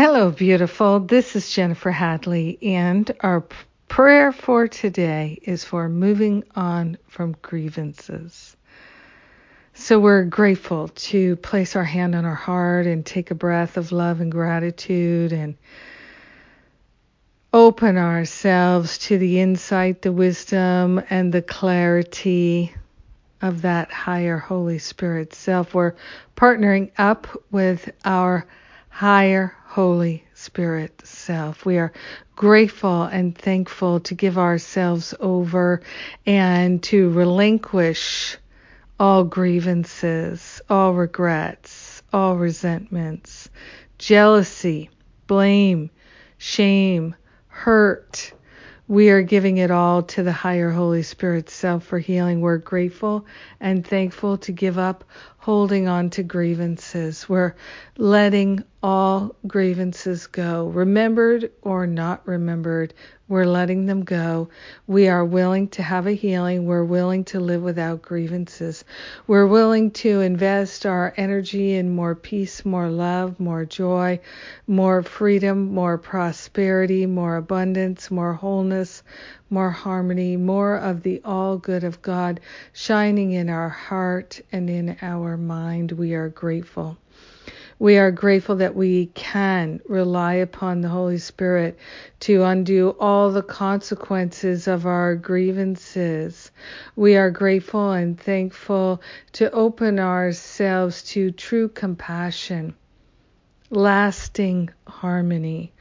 Hello, beautiful. This is Jennifer Hadley, and our prayer for today is for moving on from grievances. So we're grateful to place our hand on our heart and take a breath of love and gratitude and open ourselves to the insight, the wisdom, and the clarity of that higher Holy Spirit self. We're partnering up with our higher Holy Spirit self. We are grateful and thankful to give ourselves over and to relinquish all grievances, all regrets, all resentments, jealousy, blame, shame, hurt. We are giving it all to the higher Holy Spirit self for healing. We're grateful and thankful to give up holding on to grievances. We're letting all grievances go, remembered or not remembered. We're letting them go. We are willing to have a healing. We're willing to live without grievances. We're willing to invest our energy in more peace, more love, more joy, more freedom, more prosperity, more abundance, more wholeness, more harmony, more of the all good of God shining in our heart and in our mind. We are grateful. We are grateful that we can rely upon the Holy Spirit to undo all the consequences of our grievances. We are grateful and thankful to open ourselves to true compassion lasting harmony.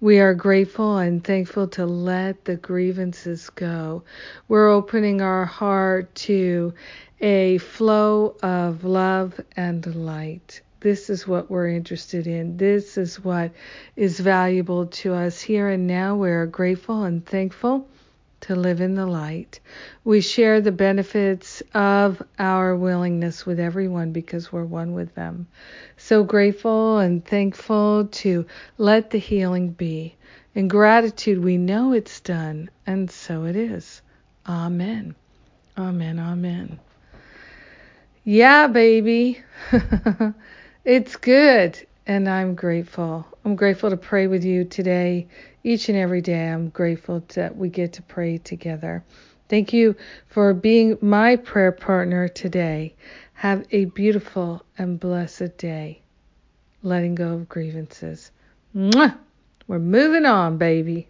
We are grateful and thankful to let the grievances go. We're opening our heart to a flow of love and light. This is what we're interested in. This is what is valuable to us here and now. We're grateful and thankful to live in the light. We share the benefits of our willingness with everyone because we're one with them. So grateful and thankful to let the healing be. In gratitude, we know it's done, and so it is. Amen. Amen. Amen. Yeah, baby. It's good, and I'm grateful. I'm grateful to pray with you today, each and every day. I'm grateful that we get to pray together. Thank you for being my prayer partner today. Have a beautiful and blessed day. Letting go of grievances. Mwah! We're moving on, baby.